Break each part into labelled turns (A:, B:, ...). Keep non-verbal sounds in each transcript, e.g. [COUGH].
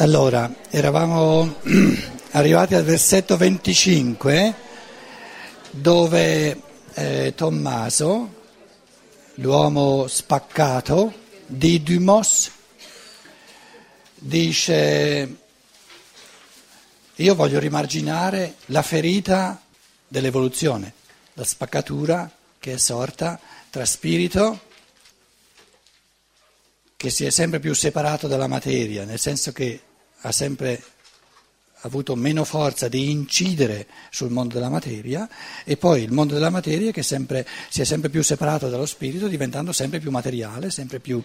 A: Allora, eravamo [CLEARS THROAT] arrivati al versetto 25 dove eh, Tommaso, l'uomo spaccato di Dumos, dice io voglio rimarginare la ferita dell'evoluzione, la spaccatura che è sorta tra spirito che si è sempre più separato dalla materia, nel senso che ha sempre avuto meno forza di incidere sul mondo della materia e poi il mondo della materia che sempre, si è sempre più separato dallo spirito diventando sempre più materiale, sempre più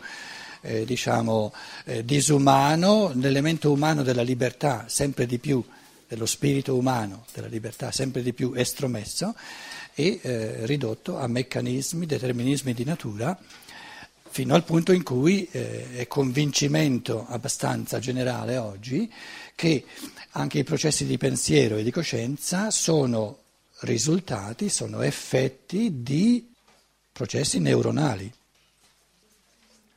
A: eh, diciamo, eh, disumano, l'elemento umano della libertà sempre di più, dello spirito umano della libertà sempre di più estromesso e eh, ridotto a meccanismi, determinismi di natura fino al punto in cui eh, è convincimento abbastanza generale oggi che anche i processi di pensiero e di coscienza sono risultati, sono effetti di processi neuronali.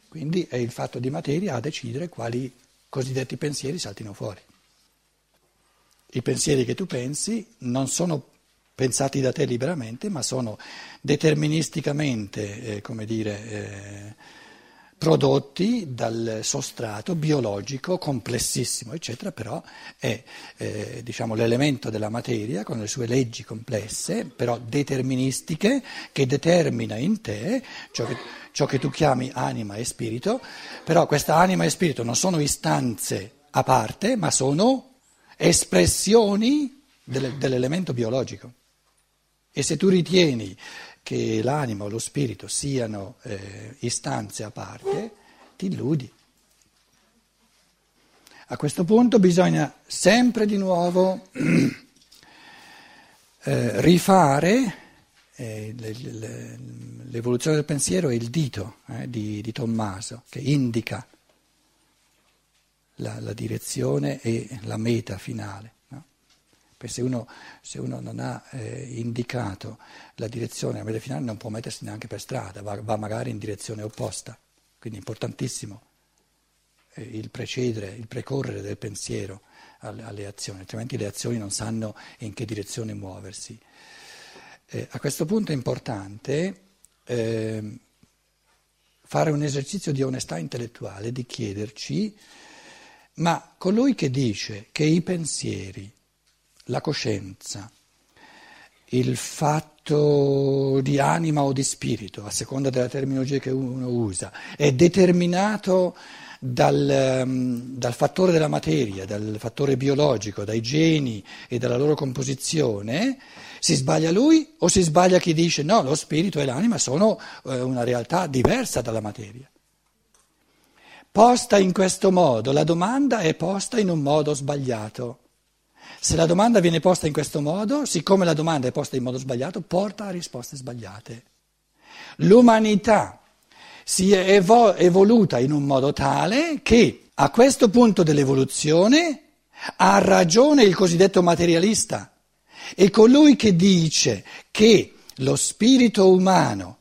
A: Quindi è il fatto di materia a decidere quali cosiddetti pensieri saltino fuori. I pensieri che tu pensi non sono pensati da te liberamente, ma sono deterministicamente, eh, come dire, eh, prodotti dal sostrato biologico complessissimo, eccetera, però è eh, diciamo, l'elemento della materia con le sue leggi complesse, però deterministiche, che determina in te ciò che, ciò che tu chiami anima e spirito, però questa anima e spirito non sono istanze a parte, ma sono espressioni dell'elemento biologico. E se tu ritieni che l'anima o lo spirito siano eh, istanze a parte, ti illudi. A questo punto bisogna sempre di nuovo [CLEARS THROAT] eh, rifare eh, l'evoluzione del pensiero e il dito eh, di, di, Tommaso che indica la, la direzione e la meta finale. Se uno, se uno non ha eh, indicato la direzione a meta finale non può mettersi neanche per strada, va, va magari in direzione opposta. Quindi è importantissimo eh, il precedere, il precorrere del pensiero alle, alle, azioni, altrimenti le azioni non sanno in che direzione muoversi. Eh, a questo punto è importante ehm, fare un esercizio di onestà intellettuale, di chiederci, ma colui che dice che i pensieri la coscienza, il fatto di anima o di spirito, a seconda della terminologia che uno usa, è determinato dal, ehm, dal, fattore della materia, dal fattore biologico, dai geni e dalla loro composizione, si sbaglia lui o si sbaglia chi dice no, lo spirito e l'anima sono eh, una realtà diversa dalla materia. Posta in questo modo, la domanda è posta in un modo sbagliato. Se la domanda viene posta in questo modo, siccome la domanda è posta in modo sbagliato, porta a risposte sbagliate. L'umanità si è evo- evoluta in un modo tale che a questo punto dell'evoluzione ha ragione il cosiddetto materialista e colui che dice che lo spirito umano,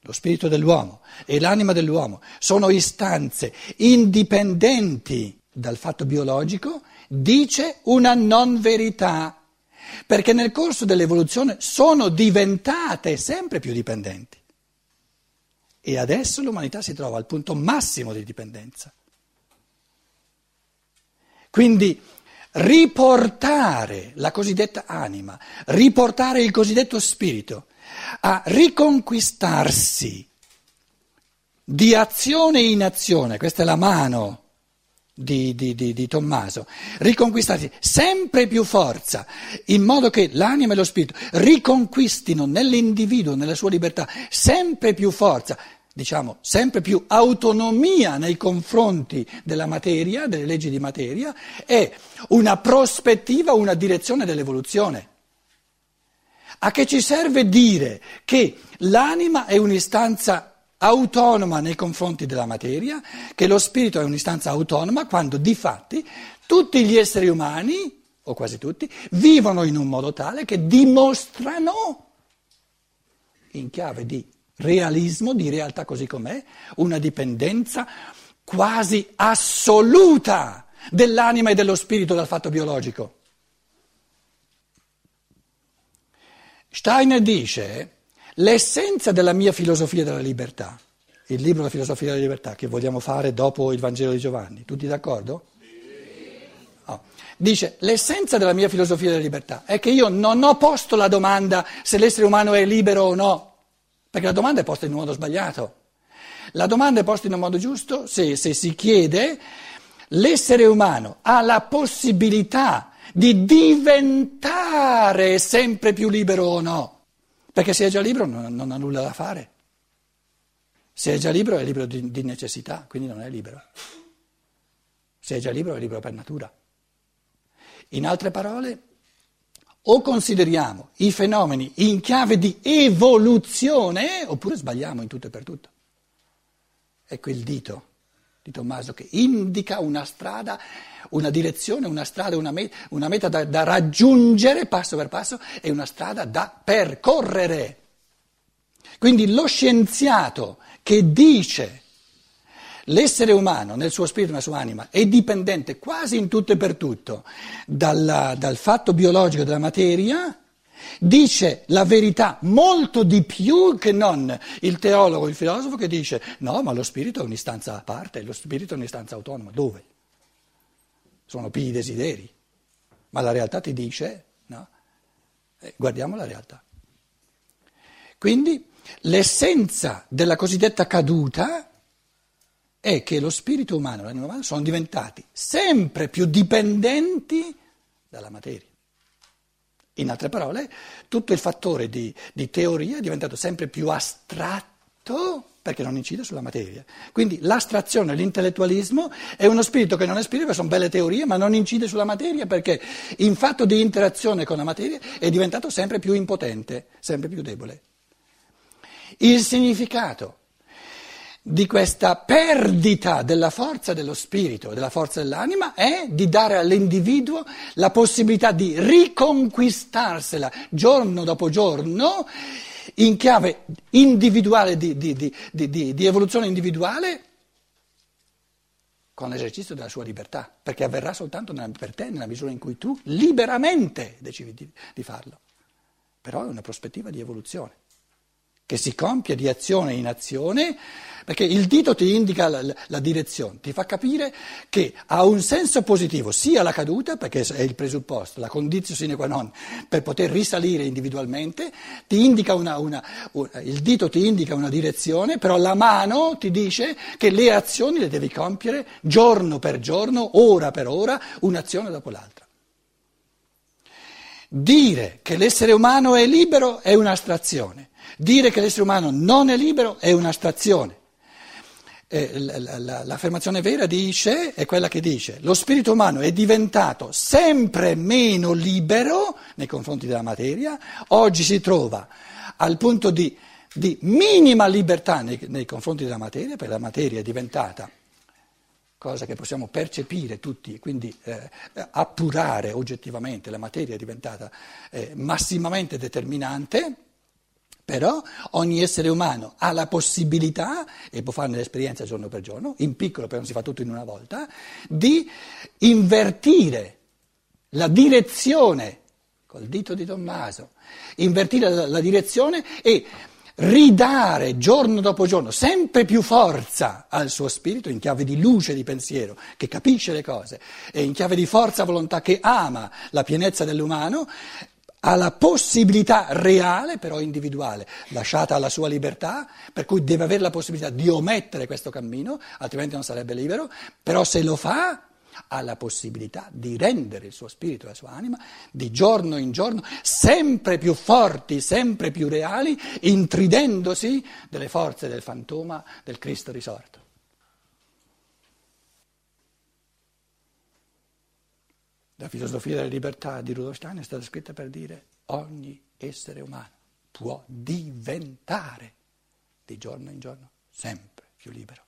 A: lo spirito dell'uomo e l'anima dell'uomo sono istanze indipendenti dal fatto biologico, dice una non verità, perché nel corso dell'evoluzione sono diventate sempre più dipendenti. E adesso l'umanità si trova al punto massimo di dipendenza. Quindi riportare la cosiddetta anima, riportare il cosiddetto spirito a riconquistarsi di azione in azione, questa è la mano di, di, di, di, Tommaso, riconquistarsi sempre più forza, in modo che l'anima e lo spirito riconquistino nell'individuo, nella sua libertà, sempre più forza, diciamo, sempre più autonomia nei confronti della materia, delle leggi di materia, è una prospettiva, una direzione dell'evoluzione. A che ci serve dire che l'anima è un'istanza autonoma nei confronti della materia, che lo spirito è un'istanza autonoma quando di fatti tutti gli esseri umani, o quasi tutti, vivono in un modo tale che dimostrano, in chiave di realismo, di realtà così com'è, una dipendenza quasi assoluta dell'anima e dello spirito dal fatto biologico. Steiner dice l'essenza della mia filosofia della libertà, il libro della filosofia della libertà che vogliamo fare dopo il Vangelo di Giovanni, tutti d'accordo? No. Dice l'essenza della mia filosofia della libertà è che io non ho posto la domanda se l'essere umano è libero o no, perché la domanda è posta in un modo sbagliato. La domanda è posta in un modo giusto se, se si chiede l'essere umano ha la possibilità di diventare sempre più libero o no. Perché se è già libero non, non ha nulla da fare. Se è già libero è libero di, di necessità, quindi non è libero. Se è già libero è libero per natura. In altre parole, o consideriamo i fenomeni in chiave di evoluzione oppure sbagliamo in tutto e per tutto. Ecco il dito di Tommaso che indica una strada, una direzione, una strada, una meta, una meta da, da raggiungere passo per passo e una strada da percorrere. Quindi lo scienziato che dice l'essere umano nel suo spirito nella sua anima è dipendente quasi in tutto e per tutto dal, dal fatto biologico della materia, dice la verità molto di più che non il teologo, il filosofo che dice no, ma lo spirito è un'istanza a parte, lo spirito è un'istanza autonoma. Dove? Sono pii desideri. Ma la realtà ti dice, no? Eh, guardiamo la realtà. Quindi l'essenza della cosiddetta caduta è che lo spirito umano e l'anima umana sono diventati sempre più dipendenti dalla materia. In altre parole, tutto il fattore di, di teoria è diventato sempre più astratto perché non incide sulla materia. Quindi l'astrazione, l'intellettualismo è uno spirito che non è spirito, sono belle teorie, ma non incide sulla materia perché in fatto di interazione con la materia è diventato sempre più impotente, sempre più debole. Il significato di questa perdita della forza dello spirito, della forza dell'anima, è di dare all'individuo la possibilità di riconquistarsela giorno dopo giorno in chiave individuale, di, di, di, di evoluzione individuale, con l'esercizio della sua libertà, perché avverrà soltanto per te nella misura in cui tu liberamente decidi di farlo. Però è una prospettiva di evoluzione che si compie di azione in azione, perché il dito ti indica la, la, direzione, ti fa capire che ha un senso positivo sia la caduta, perché è il presupposto, la condizione sine qua non per poter risalire individualmente, una, una, una, il dito ti indica una direzione, però la mano ti dice che le azioni le devi compiere giorno per giorno, ora per ora, un'azione dopo l'altra. Dire che l'essere umano è libero è un'astrazione. Dire che l'essere umano non è libero è un'astrazione. Eh, l'affermazione vera dice, è quella che dice, lo spirito umano è diventato sempre meno libero nei confronti della materia, oggi si trova al punto di, di minima libertà nei, nei confronti della materia, perché la materia è diventata cosa che possiamo percepire tutti, quindi eh, appurare oggettivamente, la materia è diventata eh, massimamente determinante. Però ogni essere umano ha la possibilità, e può farne l'esperienza giorno per giorno, in piccolo perché non si fa tutto in una volta, di invertire la direzione, col dito di Tommaso, invertire la, la direzione e ridare giorno dopo giorno sempre più forza al suo spirito in chiave di luce di pensiero che capisce le cose e in chiave di forza volontà che ama la pienezza dell'umano ha la possibilità reale, però individuale, lasciata alla sua libertà, per cui deve avere la possibilità di omettere questo cammino, altrimenti non sarebbe libero, però se lo fa ha la possibilità di rendere il suo spirito e la sua anima di giorno in giorno sempre più forti, sempre più reali, intridendosi delle forze del fantoma del Cristo risorto. La filosofia della libertà di Rudolf Stein è stata scritta per dire ogni essere umano può diventare di giorno in giorno sempre più libero.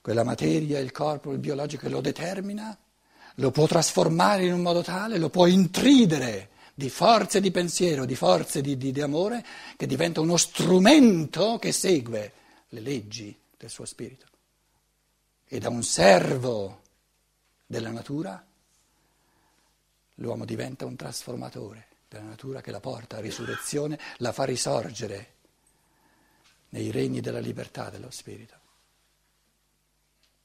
A: Quella materia, il corpo, il biologico che lo determina, lo può trasformare in un modo tale, lo può intridere di forze di pensiero, di forze di, di, di amore, che diventa uno strumento che segue le leggi del suo spirito. E da un servo della natura, l'uomo diventa un trasformatore della natura che la porta a risurrezione, la fa risorgere nei regni della libertà dello spirito,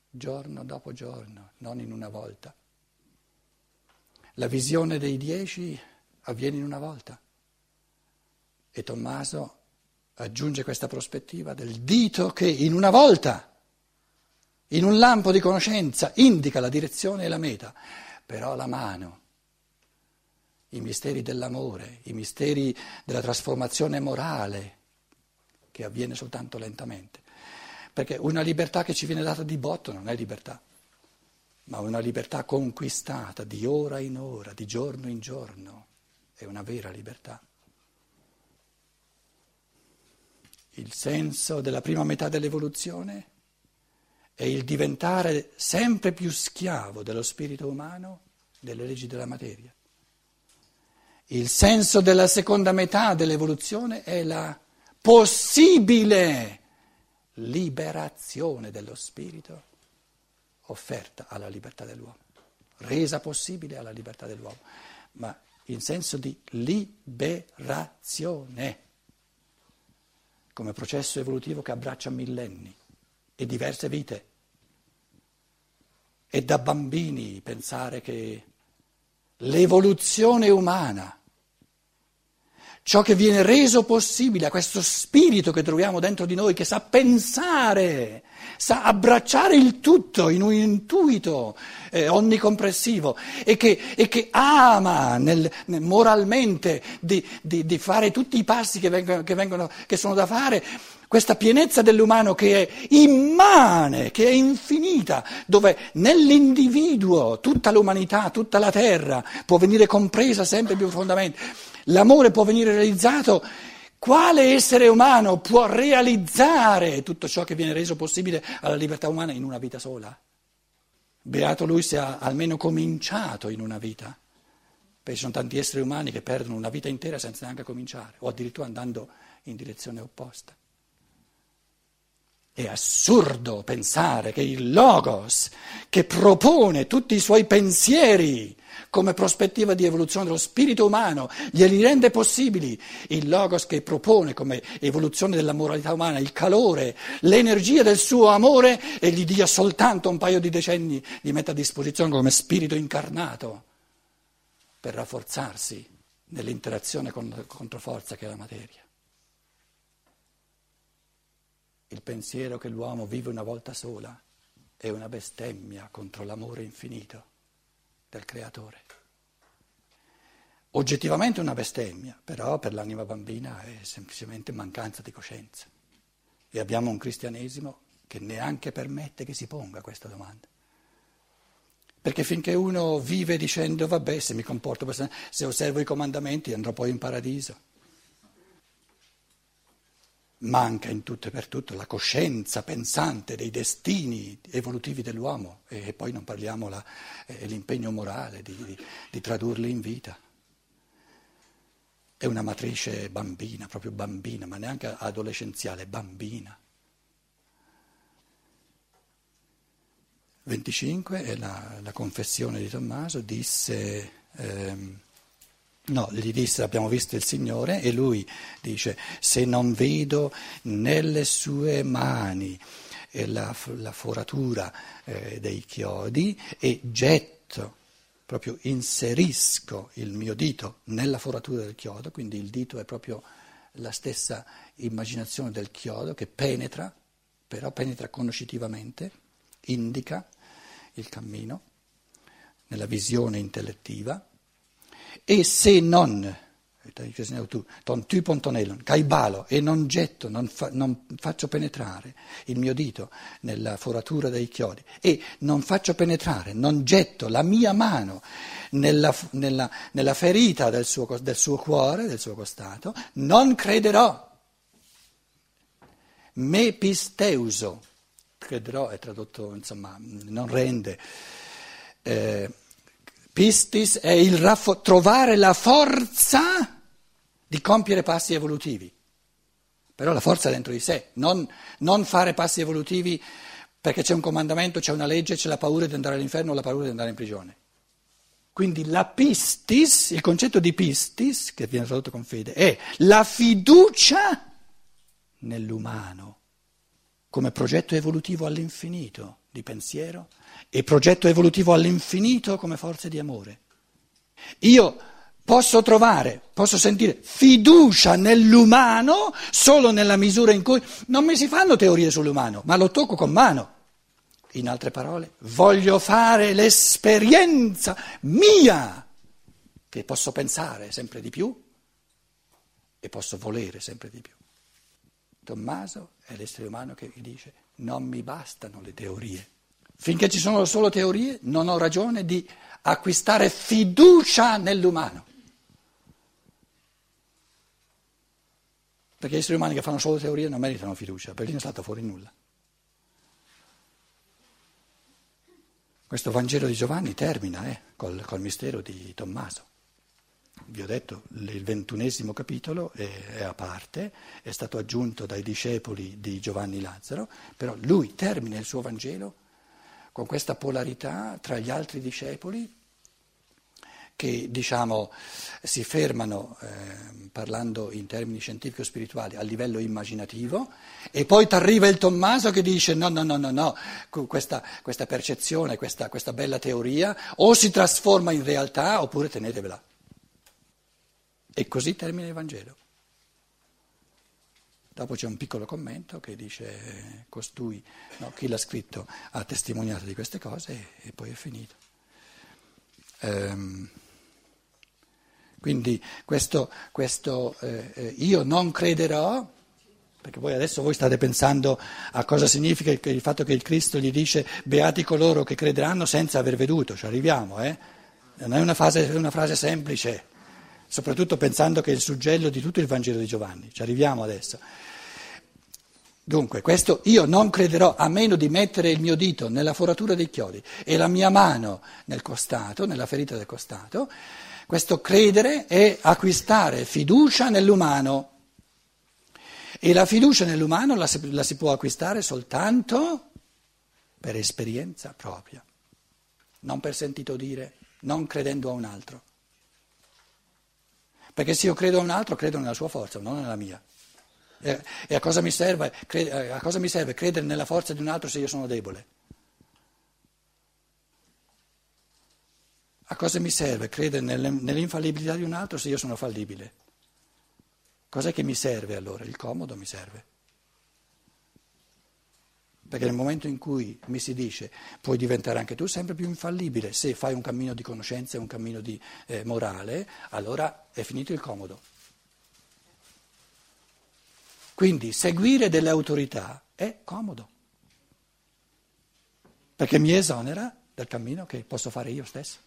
A: giorno dopo giorno, non in una volta. La visione dei dieci avviene in una volta e Tommaso aggiunge questa prospettiva del dito che in una volta, in un lampo di conoscenza, indica la direzione e la meta, però la mano, i misteri dell'amore, i misteri della trasformazione morale, che avviene soltanto lentamente. Perché una libertà che ci viene data di botto non è libertà, ma una libertà conquistata di ora in ora, di giorno in giorno, è una vera libertà. Il senso della prima metà dell'evoluzione è il diventare sempre più schiavo dello spirito umano, delle leggi della materia. Il senso della seconda metà dell'evoluzione è la possibile liberazione dello spirito offerta alla libertà dell'uomo, resa possibile alla libertà dell'uomo, ma in senso di liberazione come processo evolutivo che abbraccia millenni e diverse vite. E da bambini pensare che l'evoluzione umana, ciò che viene reso possibile a questo spirito che troviamo dentro di noi, che sa pensare, sa abbracciare il tutto in un intuito eh, onnicomprensivo e che, e che ama nel, nel, moralmente di, di, di, fare tutti i passi che, vengono, che, vengono, che sono da fare, questa pienezza dell'umano che è immane, che è infinita, dove nell'individuo tutta l'umanità, tutta la terra può venire compresa sempre più profondamente. L'amore può venire realizzato quale essere umano può realizzare tutto ciò che viene reso possibile alla libertà umana in una vita sola? Beato lui se ha almeno cominciato in una vita, perché ci sono tanti esseri umani che perdono una vita intera senza neanche cominciare, o addirittura andando in direzione opposta. È assurdo pensare che il Logos, che propone tutti i suoi pensieri, come prospettiva di evoluzione dello spirito umano, glieli rende possibili. Il Logos che propone come evoluzione della moralità umana il calore, l'energia del suo amore e gli dia soltanto un paio di decenni, gli metta a disposizione come spirito incarnato per rafforzarsi nell'interazione con la controforza che è la materia. Il pensiero che l'uomo vive una volta sola è una bestemmia contro l'amore infinito del creatore. Oggettivamente una bestemmia, però per l'anima bambina è semplicemente mancanza di coscienza. E abbiamo un cristianesimo che neanche permette che si ponga questa domanda. Perché finché uno vive dicendo vabbè se mi comporto, se osservo i comandamenti andrò poi in paradiso manca in tutto e per tutto la coscienza pensante dei destini evolutivi dell'uomo e poi non parliamo la, eh, l'impegno morale di, di, di tradurli in vita. È una matrice bambina, proprio bambina, ma neanche adolescenziale, bambina. 25 è la, la confessione di Tommaso, disse... Ehm, No, gli disse abbiamo visto il Signore e lui dice se non vedo nelle sue mani eh, la, la foratura eh, dei chiodi e getto, proprio inserisco il mio dito nella foratura del chiodo, quindi il dito è proprio la stessa immaginazione del chiodo che penetra, però penetra conoscitivamente, indica il cammino nella visione intellettiva e se non, ton tu pontonellon, caibalo, e non getto, non, fa, non, faccio penetrare il mio dito nella foratura dei chiodi, e non faccio penetrare, non getto la mia mano nella, nella, nella ferita del suo, del suo cuore, del suo costato, non crederò. Me pisteuso, crederò è tradotto, insomma, non rende. Eh, Pistis è il raffo- trovare la forza di compiere passi evolutivi. Però la forza dentro di sé, non, non fare passi evolutivi perché c'è un comandamento, c'è una legge, c'è la paura di andare all'inferno la paura di andare in prigione. Quindi la pistis, il concetto di pistis, che viene tradotto con fede, è la fiducia nell'umano come progetto evolutivo all'infinito di pensiero e progetto evolutivo all'infinito come forze di amore. Io posso trovare, posso sentire fiducia nell'umano solo nella misura in cui non mi si fanno teorie sull'umano, ma lo tocco con mano. In altre parole, voglio fare l'esperienza mia che posso pensare sempre di più e posso volere sempre di più. Tommaso è l'essere umano che dice non mi bastano le teorie. Finché ci sono solo teorie non ho ragione di acquistare fiducia nell'umano. Perché gli esseri umani che fanno solo teorie non meritano fiducia, perché non è stato fuori nulla. Questo Vangelo di Giovanni termina eh, col, col mistero di Tommaso vi ho detto, il ventunesimo capitolo è, è, a parte, è stato aggiunto dai discepoli di Giovanni Lazzaro, però lui termina il suo Vangelo con questa polarità tra gli altri discepoli che diciamo si fermano eh, parlando in termini scientifico-spirituali a livello immaginativo e poi ti arriva il Tommaso che dice no, no, no, no, no, questa, questa percezione, questa, questa bella teoria o si trasforma in realtà oppure tenetevela. E così termina il Vangelo. Dopo c'è un piccolo commento che dice costui, no, chi l'ha scritto ha testimoniato di queste cose e, e poi è finito. Ehm, quindi questo, questo eh, eh io non crederò, perché voi adesso voi state pensando a cosa significa il fatto che il Cristo gli dice beati coloro che crederanno senza aver veduto, ci arriviamo, eh? Non è una, fase, una frase semplice soprattutto pensando che è il suggello di tutto il Vangelo di Giovanni. Ci arriviamo adesso. Dunque, questo io non crederò a meno di mettere il mio dito nella foratura dei chiodi e la mia mano nel costato, nella ferita del costato. Questo credere è acquistare fiducia nell'umano. E la fiducia nell'umano la si, la si può acquistare soltanto per esperienza propria, non per sentito dire, non credendo a un altro. Perché se io credo a un altro, credo nella sua forza, non nella mia. E, a, cosa serve, a cosa mi serve credere nella forza di un altro se io sono debole? A cosa mi serve credere nell'infallibilità di un altro se io sono fallibile? Cos'è che mi serve allora? Il comodo mi serve. Perché nel momento in cui mi si dice puoi diventare anche tu sempre più infallibile, se fai un cammino di conoscenza e un cammino di eh, morale, allora è finito il comodo. Quindi seguire delle autorità è comodo, perché mi esonera dal cammino che posso fare io stesso.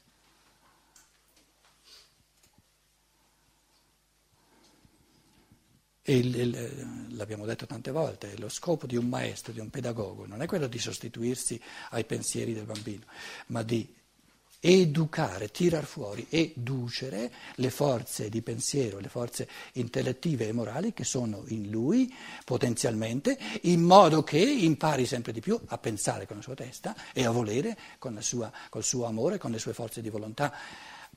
A: E il, il, l'abbiamo detto tante volte, lo scopo di un maestro, di un pedagogo, non è quello di sostituirsi ai pensieri del bambino, ma di educare, tirar fuori, educere le forze di pensiero, le forze intellettive e morali che sono in lui potenzialmente, in modo che impari sempre di più a pensare con la sua testa e a volere con sua, col suo amore, con le sue forze di volontà.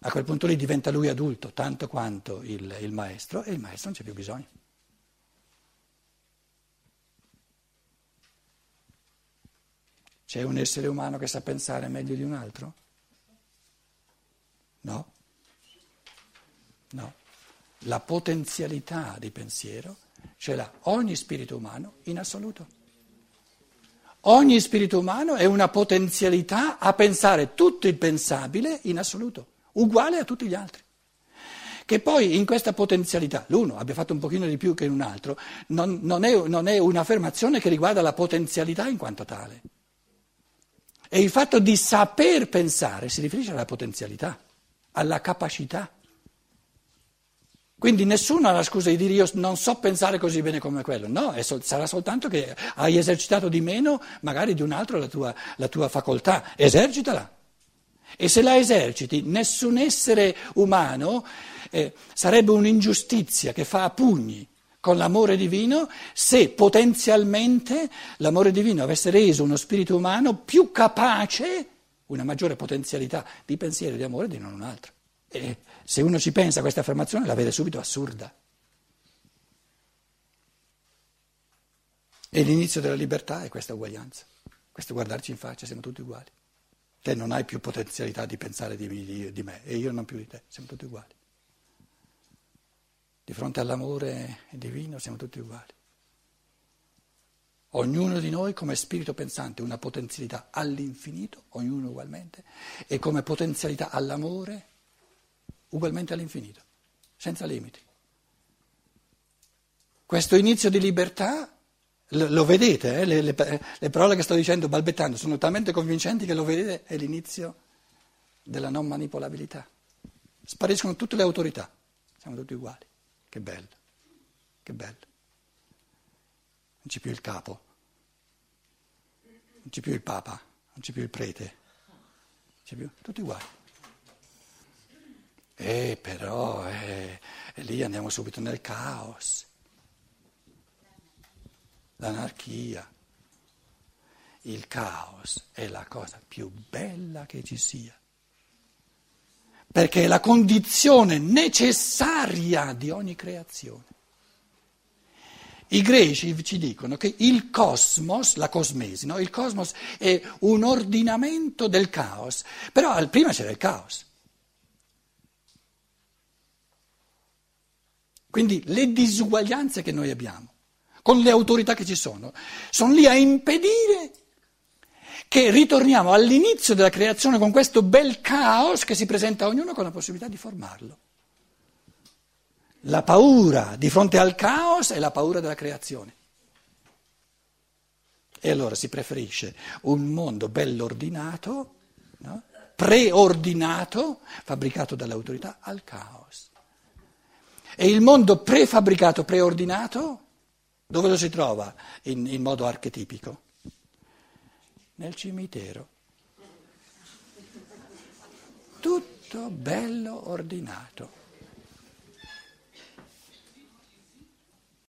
A: A quel punto lì diventa lui adulto tanto quanto il, il maestro e il maestro non c'è più bisogno. C'è un essere umano che sa pensare meglio di un altro? No? No. La potenzialità di pensiero ce l'ha ogni spirito umano in assoluto. Ogni spirito umano è una potenzialità a pensare tutto il pensabile in assoluto, uguale a tutti gli altri. Che poi in questa potenzialità, l'uno abbia fatto un pochino di più che un altro, non, non, è, non è un'affermazione che riguarda la potenzialità in quanto tale. E il fatto di saper pensare si riferisce alla potenzialità, alla capacità. Quindi nessuno ha la scusa di dire io non so pensare così bene come quello, no, sol- sarà soltanto che hai esercitato di meno magari di un altro la tua, la tua facoltà, esercitala. E se la eserciti, nessun essere umano eh, sarebbe un'ingiustizia che fa a pugni con l'amore divino se potenzialmente l'amore divino avesse reso uno spirito umano più capace, una maggiore potenzialità di pensiero e di amore di non un altro. E se uno ci pensa questa affermazione la vede subito assurda. E l'inizio della libertà è questa uguaglianza, questo guardarci in faccia, siamo tutti uguali. Te non hai più potenzialità di pensare di, di, di me e io non più di te, siamo tutti uguali. Di fronte all'amore divino siamo tutti uguali. Ognuno di noi come spirito pensante una potenzialità all'infinito, ognuno ugualmente, e come potenzialità all'amore ugualmente all'infinito, senza limiti. Questo inizio di libertà lo vedete, eh? le, le, le, parole che sto dicendo balbettando sono talmente convincenti che lo vedete, è l'inizio della non manipolabilità. Spariscono tutte le autorità, siamo tutti uguali. Che bello, che bello. Non c'è più il capo, non c'è più il papa, non c'è più il prete, c'è più, tutti uguali. E però, eh, e lì andiamo subito nel caos. L'anarchia, il caos è la cosa più bella che ci sia, perché è la condizione necessaria di ogni creazione. I greci ci dicono che il cosmos, la cosmesi, no? il cosmos è un ordinamento del caos, però prima c'era il caos. Quindi le disuguaglianze che noi abbiamo con le autorità che ci sono, sono lì a impedire che ritorniamo all'inizio della creazione con questo bel caos che si presenta a ognuno con la possibilità di formarlo. La paura di fronte al caos è la paura della creazione. E allora si preferisce un mondo bello ordinato, no? preordinato, fabbricato dalle autorità, al caos. E il mondo prefabbricato, preordinato, dove lo si trova in, in modo archetipico? Nel cimitero. Tutto bello ordinato.